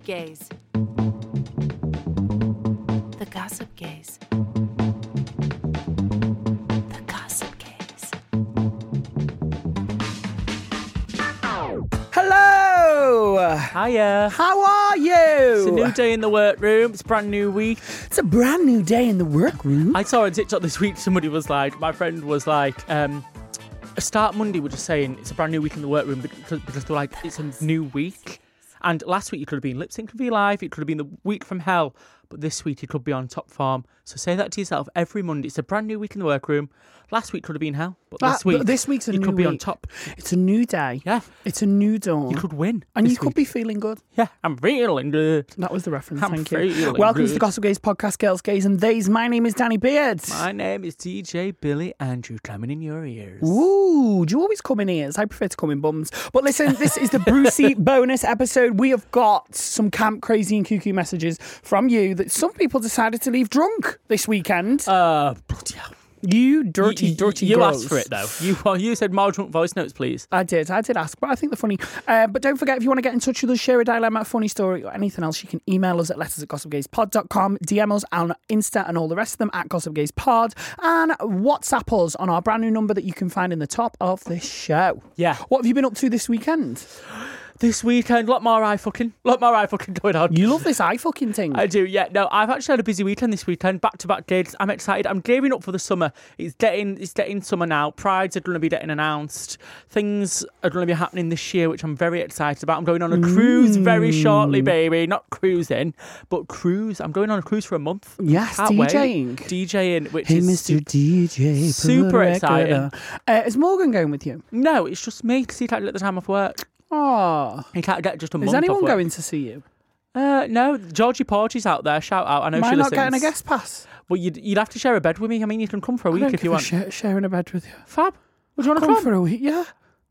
Gossip Gays. The Gossip Gays. The Gossip Gays. Hello! Hiya. How are you? It's a new day in the workroom. It's a brand new week. It's a brand new day in the workroom. I saw on TikTok this week somebody was like, my friend was like, um, start Monday, we're just saying it's a brand new week in the workroom because, because they're like, it's a new week. And last week it could have been Lip Sync TV Live, it could have been the week from hell, but this week it could be on top form. So say that to yourself every Monday. It's a brand new week in the workroom. Last week could have been hell, but Ah, this week, but this week's a you new could be on top. It's a new day. Yeah, It's a new dawn. you could win. and you could be feeling good. Yeah, I'm feeling good. That was the reference. I'm Thank you. Welcome to the. Gossip Gays podcast, girls, gays, and theys. My name is Danny Beards. My name is DJ Billy Andrew, coming in your ears. Ooh, do you always come in ears? I prefer to come in bums. But listen, this is the Brucey bonus episode. We have got some camp crazy and cuckoo messages from you that some people decided to leave drunk this weekend. Uh, bloody hell. you dirty, you, dirty You asked for it though. You well, you said mild drunk voice notes, please. I did, I did ask, but I think they're funny. Uh, but don't forget, if you want to get in touch with us, share a dilemma, a funny story, or anything else, you can email us at letters at gossipgayspod.com, DM us on Insta and all the rest of them at gossipgayspod, and WhatsApp us on our brand new number that you can find in the top of this show. Yeah. What have you been up to this weekend? This weekend, lot more eye fucking, lot more eye fucking going on. You love this eye fucking thing. I do, yeah. No, I've actually had a busy weekend this weekend, back to back gigs. I'm excited. I'm gearing up for the summer. It's getting, it's getting summer now. Prides are going to be getting announced. Things are going to be happening this year, which I'm very excited about. I'm going on a cruise very Mm. shortly, baby. Not cruising, but cruise. I'm going on a cruise for a month. Yes, Can't wait. DJing. DJing, which Hey, is Mr. su- DJ. super exciting. Uh, is Morgan going with you? No, it's just me because he can't get the time off work. Oh. He can't get just a month Is anyone off work. going to see you? Uh, no, Georgie Porgy's out there. Shout out. I know Am I she not listens. getting a guest pass? Well, you'd, you'd have to share a bed with me. I mean, you can come for a I week don't if give you a want. shit sharing a bed with you. Fab. Would you want to Come come? for a week, yeah.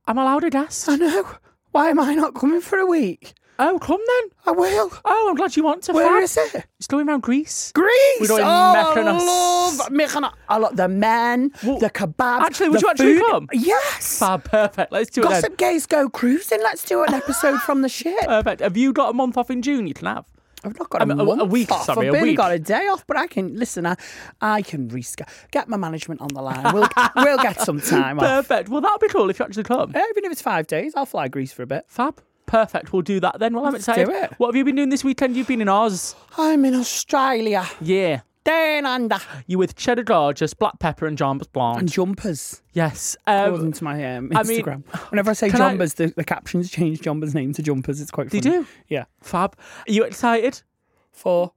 I'm allowed a guest. I know. Why am I not coming for a week? Oh, come then. I will. Oh, I'm glad you want to. Where is it? It's going around Greece. Greece. We're doing oh, Mykonos. I love Mykonos. I love the men, Well, the kebabs. actually, would you actually food. come? Yes. Fab. Perfect. Let's do it Gossip then. gays go cruising. Let's do an episode from the ship. Perfect. Have you got a month off in June? You can have. I've not got I a, um, mean, a- month a week, off. sorry, I've a barely got a day off, but I can listen. I, I can reschedule. Get my management on the line. We'll we'll get some time off. Perfect. Well, that'll be cool if you actually come. Even if it's five days, I'll fly Greece for a bit. Fab. Perfect. We'll do that then. Well, I'm Let's excited. do it. What have you been doing this weekend? You've been in Oz. I'm in Australia. Yeah. Down under. You with Cheddar Gorgeous, Black Peppa, and Jonbers Blonde. And jumpers. yes. Um, into my um, I mean, Instagram. Whenever I say can I- jumpers, the, the captions change Jumper's name to jumpers. It's quite funny. they do. Yeah. Fab. Are you excited? For.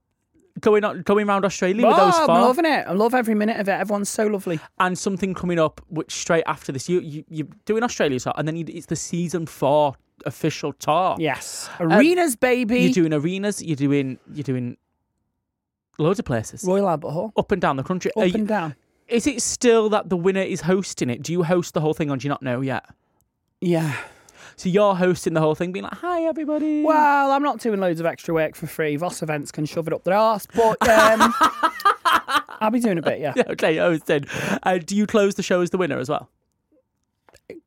Going on, going around Australia with oh, those I'm four, loving it. I love every minute of it. Everyone's so lovely. and something coming up, which straight after this, you you you're doing Australia tour, and then you, it's the season four official tour. Yes. Arenas, baby. You're doing arenas. You're doing you're doing loads of places Royal Albert Hall. up and down the country. Up Are you- and down. Is it still that the winner is hosting it? Do you host the whole thing, or do you not know yet? Yeah. So you're hosting the whole thing, being like, "Hi, everybody." Well, I'm not doing loads of extra work for free. Voss events can shove it up their arse, but um, I'll be doing a bit, yeah. okay, I hosting. Uh, do you close the show as the winner as well?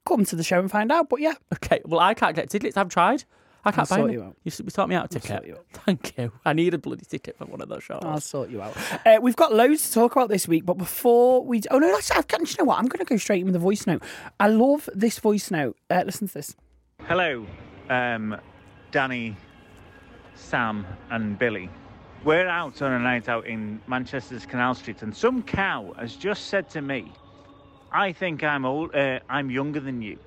Come to the show and find out, but yeah. Okay. Well, I can't get tickets. I've tried. I can't I'll buy sort it. you out. You s- sort me out a I'll ticket. sort you out. Thank you. I need a bloody ticket for one of those shows. I'll sort you out. Uh, we've got loads to talk about this week, but before we, oh no, let's, I've, you know what? I'm going to go straight in with a voice note. I love this voice note. Uh, listen to this. Hello, um, Danny, Sam, and Billy. We're out on a night out in Manchester's Canal Street, and some cow has just said to me, "I think I'm old. Uh, I'm younger than you."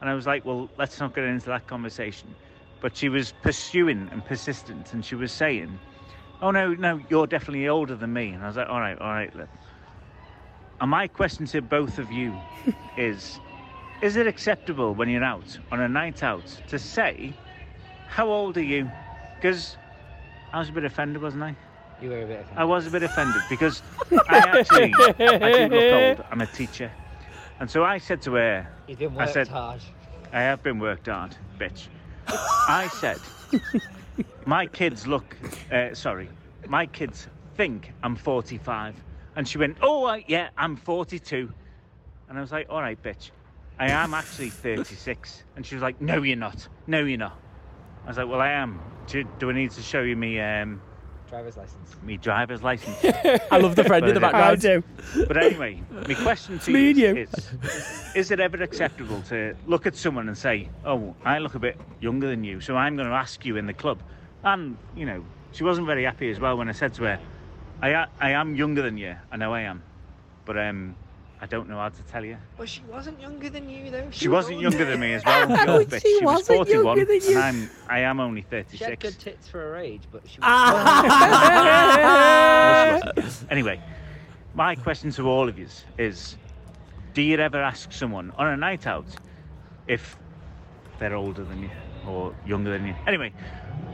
And I was like, "Well, let's not get into that conversation." But she was pursuing and persistent, and she was saying, "Oh no, no, you're definitely older than me." And I was like, "All right, all right." And my question to both of you is is it acceptable when you're out on a night out to say, How old are you? Because I was a bit offended, wasn't I? You were a bit offended. I was a bit offended because I actually I do look old. I'm a teacher. And so I said to her, You've been I said- hard. I have been worked hard, bitch. I said, my kids look, uh, sorry, my kids think I'm 45. And she went, oh, I, yeah, I'm 42. And I was like, all right, bitch, I am actually 36. And she was like, no, you're not. No, you're not. I was like, well, I am. Do, do I need to show you me, um, Driver's license. me driver's license? I love the friend in the But, uh, I background. do. But anyway, my question to me and you, you. is: Is it ever acceptable to look at someone and say, "Oh, I look a bit younger than you, so I'm going to ask you in the club"? And you know, she wasn't very happy as well when I said to her, "I a- I am younger than you. I know I am, but um, I don't know how to tell you." Well, she wasn't younger than you, though. She wasn't older. younger than me as well. Oh, she She was 41, younger than you. and I'm I am only She had 36. good tits for her age, but she was. She wasn't. anyway, my question to all of you is do you ever ask someone on a night out if they're older than you or younger than you? Anyway,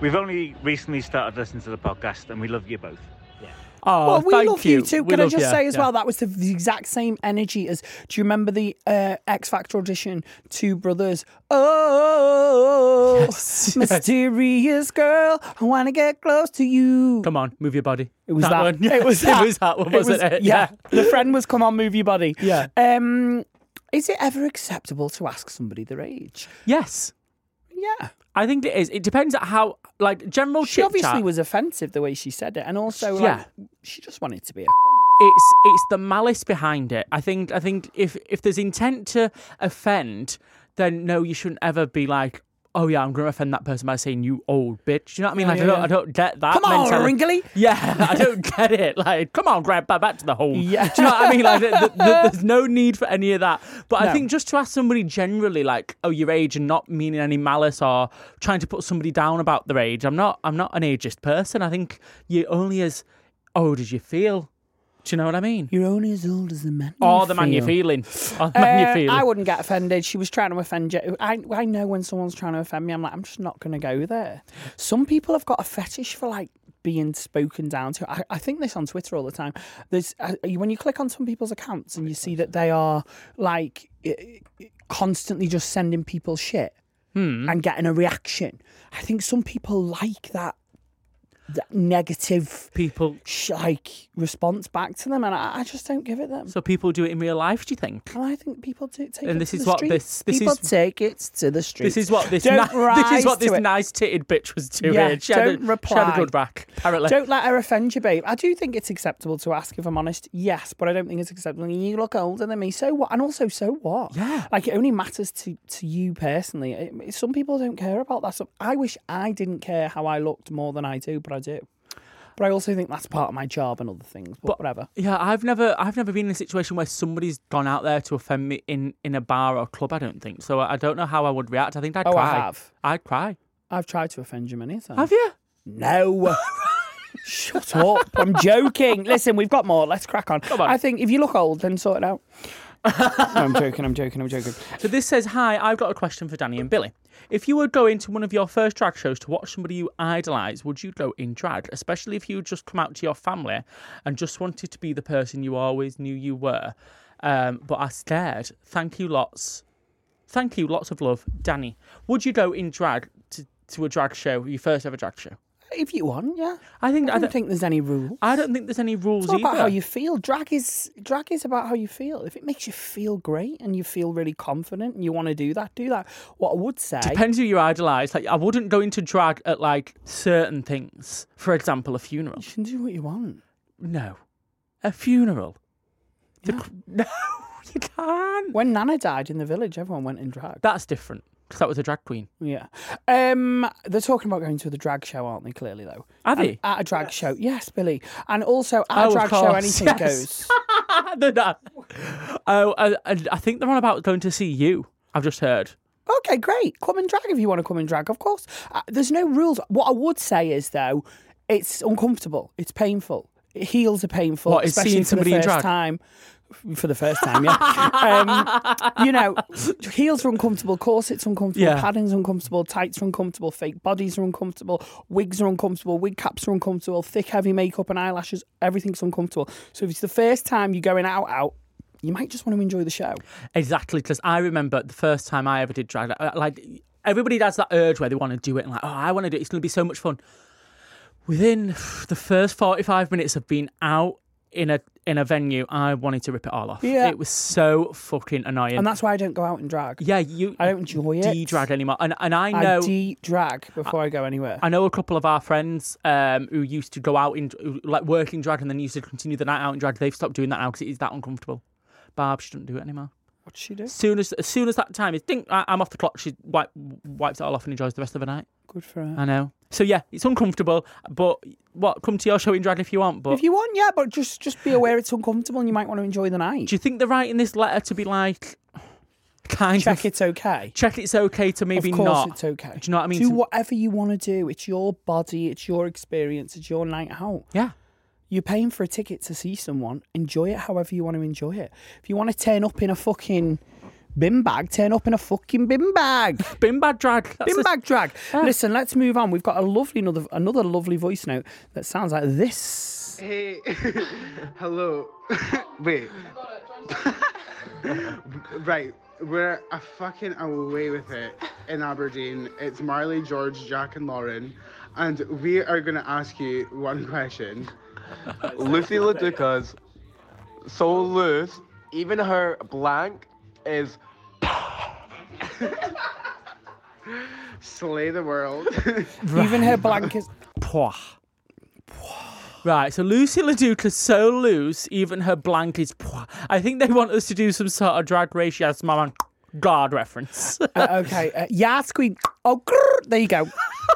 we've only recently started listening to the podcast and we love you both. Oh, well, we thank love you, you too. We Can I just you. say as Yeah. well that was the, the exact same energy as. Do you remember the uh, X Factor audition? Two brothers. Oh, Yes, yes. mysterious girl, I want to get close to you. Come on, move your body. It was that. one. It was that. It was that one, wasn't it? Yeah. The friend was come on, move your body. Yeah. Um, is it ever acceptable to ask somebody their age? Yes. Yeah. I think it is. It depends on how, like, general She chit obviously was offensive the way she said it, and also Yeah. like she just wanted to be a. it's it's the malice behind it. I think I think if if there's intent to offend, then no, you shouldn't ever be like, oh yeah, I'm going to offend that person by saying you old bitch. You know what I mean? Yeah, like yeah, I don't yeah. I don't get that. Come on, mentality. Wrinkly. Yeah, I don't get it. Like, come on, grandpa, back to the home. Yeah. Do you know what I mean? Like, th- th- th- there's no need for any of that. But No. I think just to ask somebody generally, like, oh, your age, and not meaning any malice or trying to put somebody down about their age. I'm not. I'm not an ageist person. I think you're only as old as you feel. Do you know what I mean? You're only as old as the man. Or the man you're feeling. Or the man you're Uh, feeling. I wouldn't get offended. She was trying to offend you. I, I know when someone's trying to offend me, I'm like, I'm just not going to go there. Some people have got a fetish for like being spoken down to. I, I think this on Twitter all the time. There's uh, when you click on some people's accounts and you see that they are like i- i- constantly just sending people shit Hmm. and getting a reaction. I think some people like that. Negative, people. sh- like response back to them, and I, I just don't give it them. So people do it in real life. Do you think? And I think people do take And this is what street. this- this people is- take it to the street. This is what this Don't ni- this is what this nice titted bitch was doing. Yeah, she, don't a, she had a good back. Apparently. Don't let her offend you, babe. I do think it's acceptable to ask if I'm honest. Yes, but I don't think it's acceptable. You look older than me, so what? And also, so what? Yeah. like it only matters to to you personally. It- some people don't care about that stuff. I wish I didn't care how I looked more than I do, but I do. But I also think that's part of my job and other things. But, But- whatever. Yeah, I've never, I've never been in a situation where somebody's gone out there to offend me in, in a bar or club. I don't think so. I don't know how I would react. I think I'd Oh, I cry. have. I'd cry. I've tried to offend you many times. Have you? No. Shut up. I'm joking. Listen, we've got more. Let's crack on. on. I think if you look old, then sort it out. no, I'm joking. I'm joking. I'm joking. So this says, "Hi, I've got a question for Danny and Billy. If you would go into one of your first drag shows to watch somebody you idolise, would you go in drag? Especially if you just come out to your family and just wanted to be the person you always knew you were, um, but are scared. Thank you, lots. Thank you, lots of love, Danny. Would you go in drag to, to a drag show, your first ever drag show? If you want, yeah. I think I I don't don't, think there's any rule. I don't think there's any rules It's not either. about how you feel. Drag is drag is about how you feel. If it makes you feel great and you feel really confident and you want to do that, do that. What I would say, Depends who you idolise. Like I wouldn't go into drag at like certain things. For example, a funeral. you can do what you want. No, a funeral. The no, you can't. When Nana died in the village, everyone went in drag. That's different because that was a drag queen. Yeah. Um, they're talking about going to the drag show, aren't they? Clearly, though. Are And they? At a drag show, yes, Billy. And also at Oh, a drag show, anything yes. goes. They're not. Oh, I, I I think they're on about going to see you. I've just heard. Okay, great. Come and drag if you want to come and drag, of course. Uh, there's no rules. What I would say is, though, it's uncomfortable. It's painful. Heels are painful, What, is especially seeing for somebody the in first drag? time. For the first time, yeah. um, you know, heels are uncomfortable, corsets are uncomfortable, Yeah. padding's uncomfortable, tights are uncomfortable, fake bodies are uncomfortable, wigs are uncomfortable, wig caps are uncomfortable, thick, heavy makeup and eyelashes, everything's uncomfortable. So if it's the first time you're going out, out, you might just want to enjoy the show. Exactly, because I remember the first time I ever did drag. uh, Like everybody has that urge where they want to do it, and like, oh, I want to do it. It's going to be so much fun. Within the first forty-five minutes of being out in a in a venue, I wanted to rip it all off. Yeah. it was so fucking annoying. And that's why I don't go out and drag. yeah, you. I don't enjoy it. de-drag anymore, and and I I know. de-drag before I go anywhere. I know a couple of our friends um, who used to go out in who, like work in drag and then used to continue the night out in drag. They've stopped doing that now because it is that uncomfortable. Barb, she doesn't do it anymore. What's she do? As soon as as soon as that time is, ding, I, I'm off the clock. She wipe, wipes it all off and enjoys the rest of the night. Good for her. I know. So yeah, it's uncomfortable. But what? Come to your show in drag if you want. But If you want, yeah, but just just be aware it's uncomfortable and you might want to enjoy the night. do you think they're writing this letter to be like, kind of. Check of it's okay. check it's okay to maybe of course not? it's okay. Do you know what I mean? Do To- whatever you want to do. It's your body, it's your experience, it's your night out. yeah. You're paying for a ticket to see someone. Enjoy it however you want to enjoy it. If you want to turn up in a fucking bin bag, turn up in a fucking bin bag. Bin bag drag. That's bin the- bag drag. Ah. Listen, let's move on. We've got a lovely another another lovely voice note that sounds like this. Hey, hello. Wait. right, we're a fucking away with it in Aberdeen. It's Marley, George, Jack, and Lauren, and we are gonna ask you one question. Loosey LaDuca's so loose, even her blank is Slay the world. Even her blankets. Pwah. Right, so Loosey LaDuke is so loose, even her blank is. Pwah. I think they want us to do some sort of drag race yes, mama guard reference. Uh, okay, uh, Yas Queen. Oh, grrr, there you go.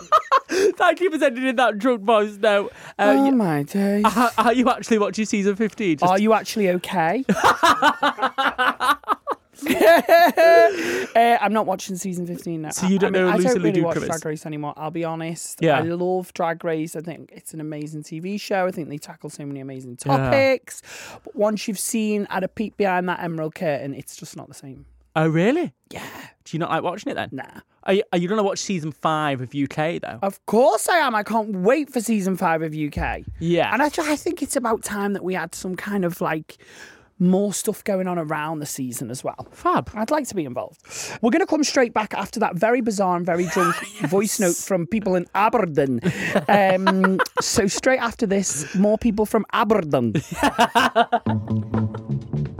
Thank you for sending in that drunk voice note. Uh, oh my days. are, are you actually watching season 15? Just- Are you actually okay? uh, I'm not watching season 15 now. So you don't I, I mean, know I Lucy don't really Liu watch? Drag Race anymore. I'll be honest. Yeah. I love Drag Race. I think it's an amazing TV show. I think they tackle so many amazing Yeah. topics. But once you've seen at a peek behind that emerald curtain, it's just not the same. Oh, really? Yeah. Do you not like watching it then? Nah. Are you, are you going to watch season 5 of UK, though? Of course I am. I can't wait for season five of UK. Yeah. And I think it's about time that we had some kind of like more stuff going on around the season as well. Fab. I'd like to be involved. We're going to come straight back after that very bizarre and very drunk voice note from people in Aberdeen. Um, so, straight after this, more people from Aberdeen.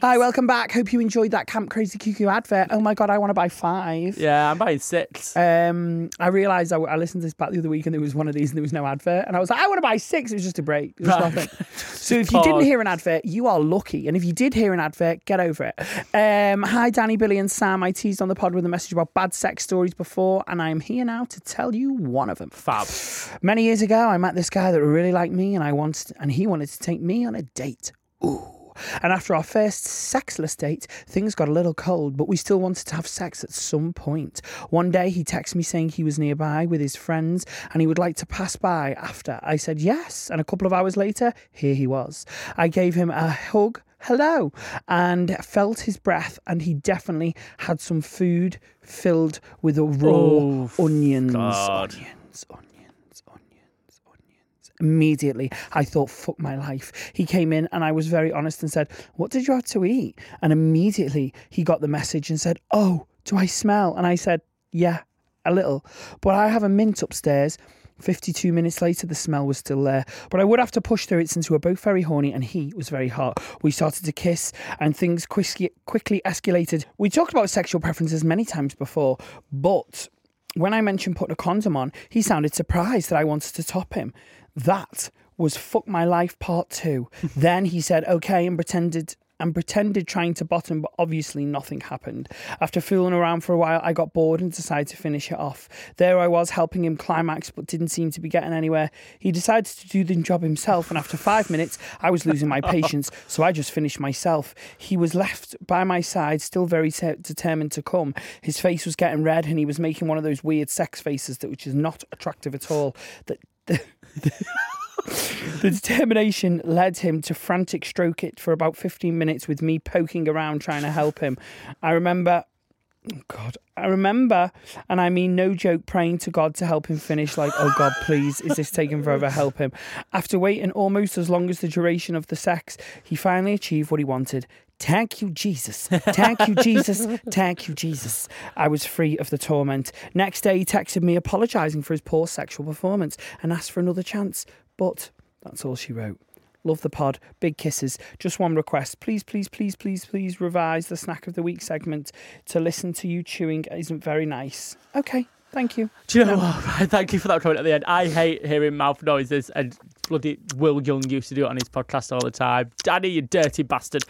Hi, welcome back. Hope you enjoyed that Camp Crazy Cuckoo advert. Oh my god, I want to buy five. Yeah, I'm buying six. Um, I realised I, I listened to this back the other week and there was one of these and there was no advert, and I was like, I want to buy six. It was just a break. It was Right. nothing. So if you didn't hear an advert, you are lucky, and if you did hear an advert, get over it. Um, hi, Danny, Billy, and Sam. I teased on the pod with a message about bad sex stories before, and I am here now to tell you one of them. Fab. Many years ago, I met this guy that really liked me, and I wanted, and he wanted to take me on a date. Ooh. And after our first sexless date, things got a little cold, but we still wanted to have sex at some point. One day, he texted me saying he was nearby with his friends and he would like to pass by after. I said yes, and a couple of hours later, here he was. I gave him a hug. Hello, and felt his breath, and he definitely had some food filled with a raw Oh, onions. God. Onions, onions, onions, onions. Immediately, I thought, fuck my life. He came in and I was very honest and said, What did you have to eat? And immediately he got the message and said, Oh, do I smell? And I said, Yeah, a little. But I have a mint upstairs. 52 minutes later, the smell was still there. But I would have to push through it since we were both very horny and he was very hot. We started to kiss and things quickly, quickly escalated. We talked about sexual preferences many times before, but when I mentioned putting a condom on, he sounded surprised that I wanted to top him. That was fuck my life part two. then he said okay and pretended and pretended trying to bottom, but obviously nothing happened. After fooling around for a while, I got bored and decided to finish it off. There I was helping him climax, but didn't seem to be getting anywhere. He decided to do the job himself, and after five minutes, I was losing my patience, so I just finished myself. He was left by my side, still very te- determined to come. His face was getting red, and he was making one of those weird sex faces that which is not attractive at all. That. The determination led him to frantic stroke it for about 15 minutes with me poking around trying to help him. I remember, God, I remember, and I mean no joke, praying to God to help him finish, like, oh God, please, is this taking forever? Help him. After waiting almost as long as the duration of the sex, he finally achieved what he wanted. Thank you, Jesus. Thank you, Jesus. Thank you, Jesus. I was free of the torment. Next day, he texted me apologising for his poor sexual performance and asked for another chance. But that's all she wrote. Love the pod. Big kisses. Just one request. Please, please, please, please, please revise the snack of the week segment. To listen to you chewing isn't very nice. Okay. Thank you. Do you know what? Thank you for that comment at the end. I hate hearing mouth noises, and bloody Will Young used to do it on his podcast all the time. Danny, you dirty bastard.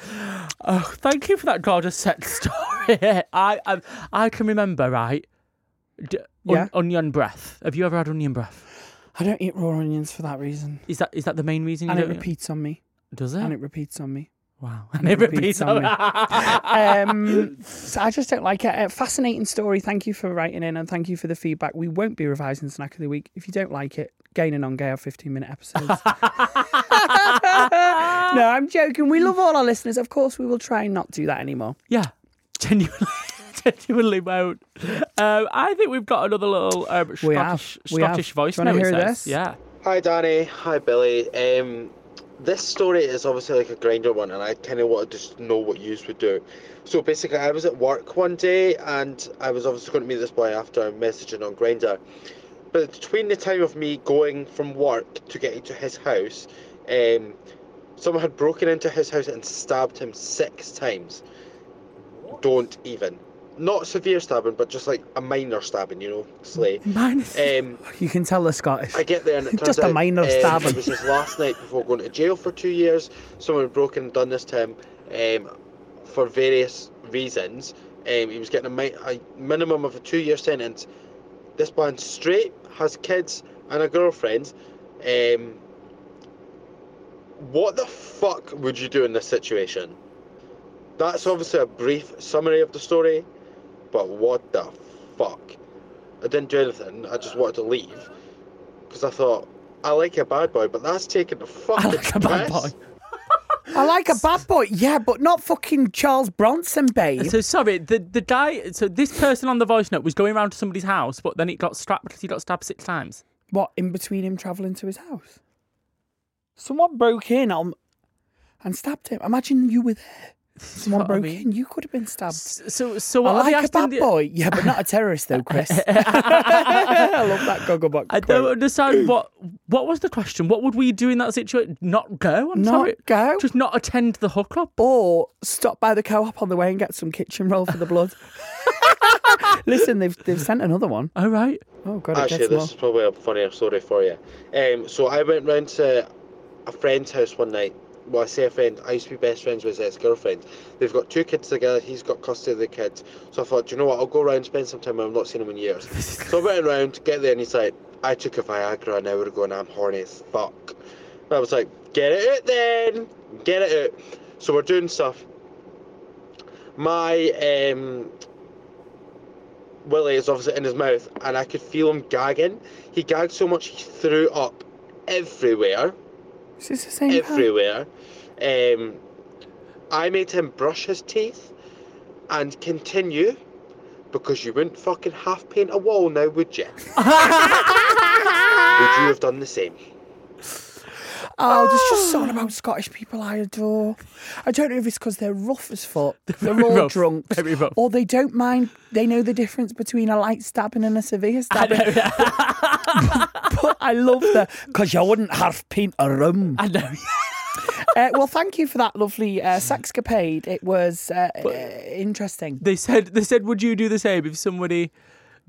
Oh, thank you for that gorgeous sex story. I, I I can remember, right? D- on- Yeah. onion breath. Have you ever had onion breath? I don't eat raw onions for that reason. Is that is that the main reason you And it don't? repeats on me. Does it? And it repeats on me. wow. And it repeats on me. um, so I just don't like it. Uh, fascinating story. Thank you for writing in and thank you for the feedback. We won't be revising Snack of the Week. If you don't like it, Gain and On Gay have 15 minute episodes. no, I'm joking. We love all our listeners. Of course, we will try and not do that anymore. Yeah, genuinely, genuinely won't. Um, I think we've got another little um, We have. Scottish, We have. Scottish voice Do you wanna note, hear this? Yeah. Hi Danny, hi Billy. Um, this story is obviously like a Grindr one, and I kind of want to just know what you would do. So basically, I was at work one day, and I was obviously going to meet this boy after messaging on Grindr. But between the time of me going from work to getting to his house, um, someone had broken into his house and stabbed him six times. Don't even. Not severe stabbing, but just like a minor stabbing, you know, slay. Minor. Um, You can tell the Scottish. I get there and it turns Just a out, minor um, stabbing. It was his last night before going to jail for two years. Someone had broken and done this to him um, for various reasons. Um, he was getting a, mi- a minimum of a two-year sentence. This man's straight, has kids and a girlfriend. Um, what the fuck would you do in this situation? That's obviously a brief summary of the story, but what the fuck? I didn't do anything. I just wanted to leave because I thought I like a bad boy, but that's taking the fucking like a bad piss. boy. I like a bad boy, yeah, but not fucking Charles Bronson, babe. So sorry, the the guy. So this person on the voice note was going around to somebody's house, but then he got strapped because he got stabbed six times. What, in between him travelling to his house? Someone broke in on and stabbed him. Imagine you were there. Someone what I broke mean. in. You could have been stabbed. So so I what are like a bad the- boy. Yeah, but not a terrorist though, Chris. I love that Gogglebox I quote. don't understand what what was the question. What would we do in that situation? Not go. I'm Not sorry. go? Just not attend the hookup. Or stop by the co-op on the way and get some kitchen roll for the blood. Listen, they've they've sent another one. Oh right. Oh god, Actually, this more. is probably a funnier story for you. Um, so I went round to a friend's house one night. Well, I say a friend. I used to be best friends with his ex-girlfriend. They've got two kids together. He's got custody of the kids. So I thought, do you know what? I'll go around, spend some time. I've not seen him in years. so I went around, get there, and he's like, I took a Viagra an hour ago, and I'm horny as fuck. And I was like, get it out then, get it out. So we're doing stuff. My um, Willie is obviously in his mouth, and I could feel him gagging. He gagged so much he threw up everywhere, Is this the same guy? Everywhere. Um, I made him brush his teeth and continue because you wouldn't fucking half paint a wall now, would you? would you have done the same? Oh, there's just something about Scottish people I adore. I don't know if it's because they're rough as fuck, they're all rough, drunk, or they don't mind. They know the difference between a light stabbing and a severe stabbing. but I love that because you wouldn't half paint a room. I know. Uh, well, thank you for that lovely uh, sexcapade. It was uh, uh, interesting. They said they said, would you do the same if somebody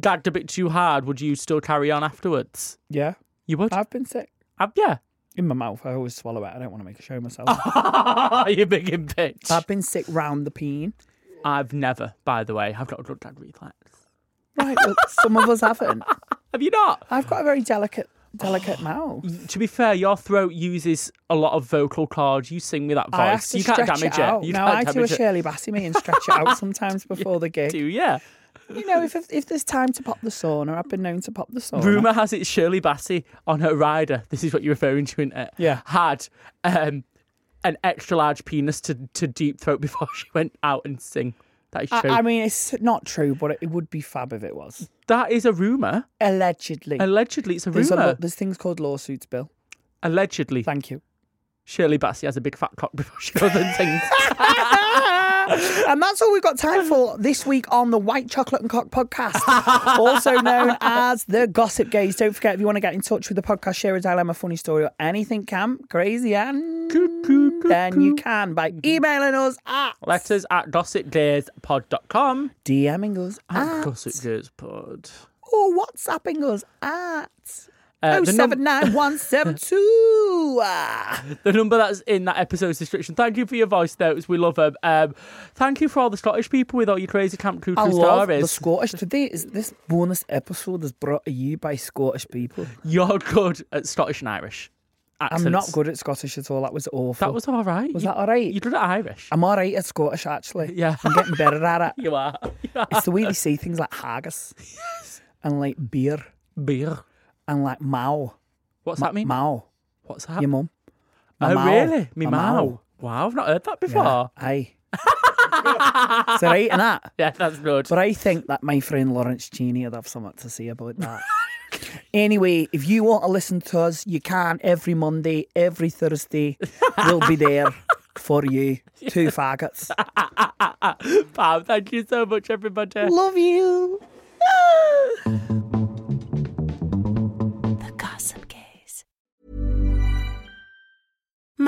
gagged a bit too hard? Would you still carry on afterwards? Yeah, You would. I've been sick Uh, yeah. in my mouth. I always swallow it. I don't want to make a show of myself. you big bitch. I've been sick round the peen. I've never, by the way, I've got a drug gag reflex. Right, well, some of us haven't. Have you not? I've got a very delicate, delicate mouth. To be fair, your throat uses a lot of vocal cords. You sing with that voice. I have to you can't stretch damage it out. You no, can't I do a damage it. Shirley Bassey me and stretch it out sometimes before the gig. Do yeah. You know, if if there's time to pop the sauna, I've been known to pop the sauna. Rumour has it Shirley Bassey on her rider, this is what you're referring to in it, Yeah. had um, an extra large penis to, to deep throat before she went out and sing. That is true. I, I mean, it's not true, but it, it would be fab if it was. that is a rumour. Allegedly. Allegedly, it's a there's, a rumour. lo- there's things called lawsuits, Bill. Allegedly. Thank you. Shirley Bassey has a big fat cock before she goes and sings. and that's all we've got time for this week on the White Chocolate and Cock podcast, also known as the Gossip Gays. Don't forget, if you want to get in touch with the podcast, share a dilemma, funny story, or anything camp, crazy, and then you can by emailing us at Letters at gossipgayspod.com. DMing us At at gossipgayspod. or WhatsApping us at Uh, the, num- 079172. Ah. the number that's in that episode's description. Thank you for your voice notes. We love them. Um, thank you for all the Scottish people with all your crazy Camp Crew I love stories. the Scottish. Today is this bonus episode is brought to you by Scottish people. You're good at Scottish and Irish accents. I'm not good at Scottish at all. That was awful. That was all right. Was You- that all right? You did it Irish. I'm all right at Scottish actually. Yeah. I'm getting better at it. You are. You are. It's the way they say things like haggis and like beer Beer. And like mao. What's Ma- that mean? Mao. What's that? Your mum. Oh, my oh, mao. really? Me My mao. Wow, I've not heard that Yeah. before. Aye. Is it right in that? Yeah, that's good. But I think that my friend Lawrence Chaney would have something to say about that. anyway, if you want to listen to us, you can every Monday, every Thursday. we'll be there for you. Two faggots. Pam, thank you so much, everybody. Love you.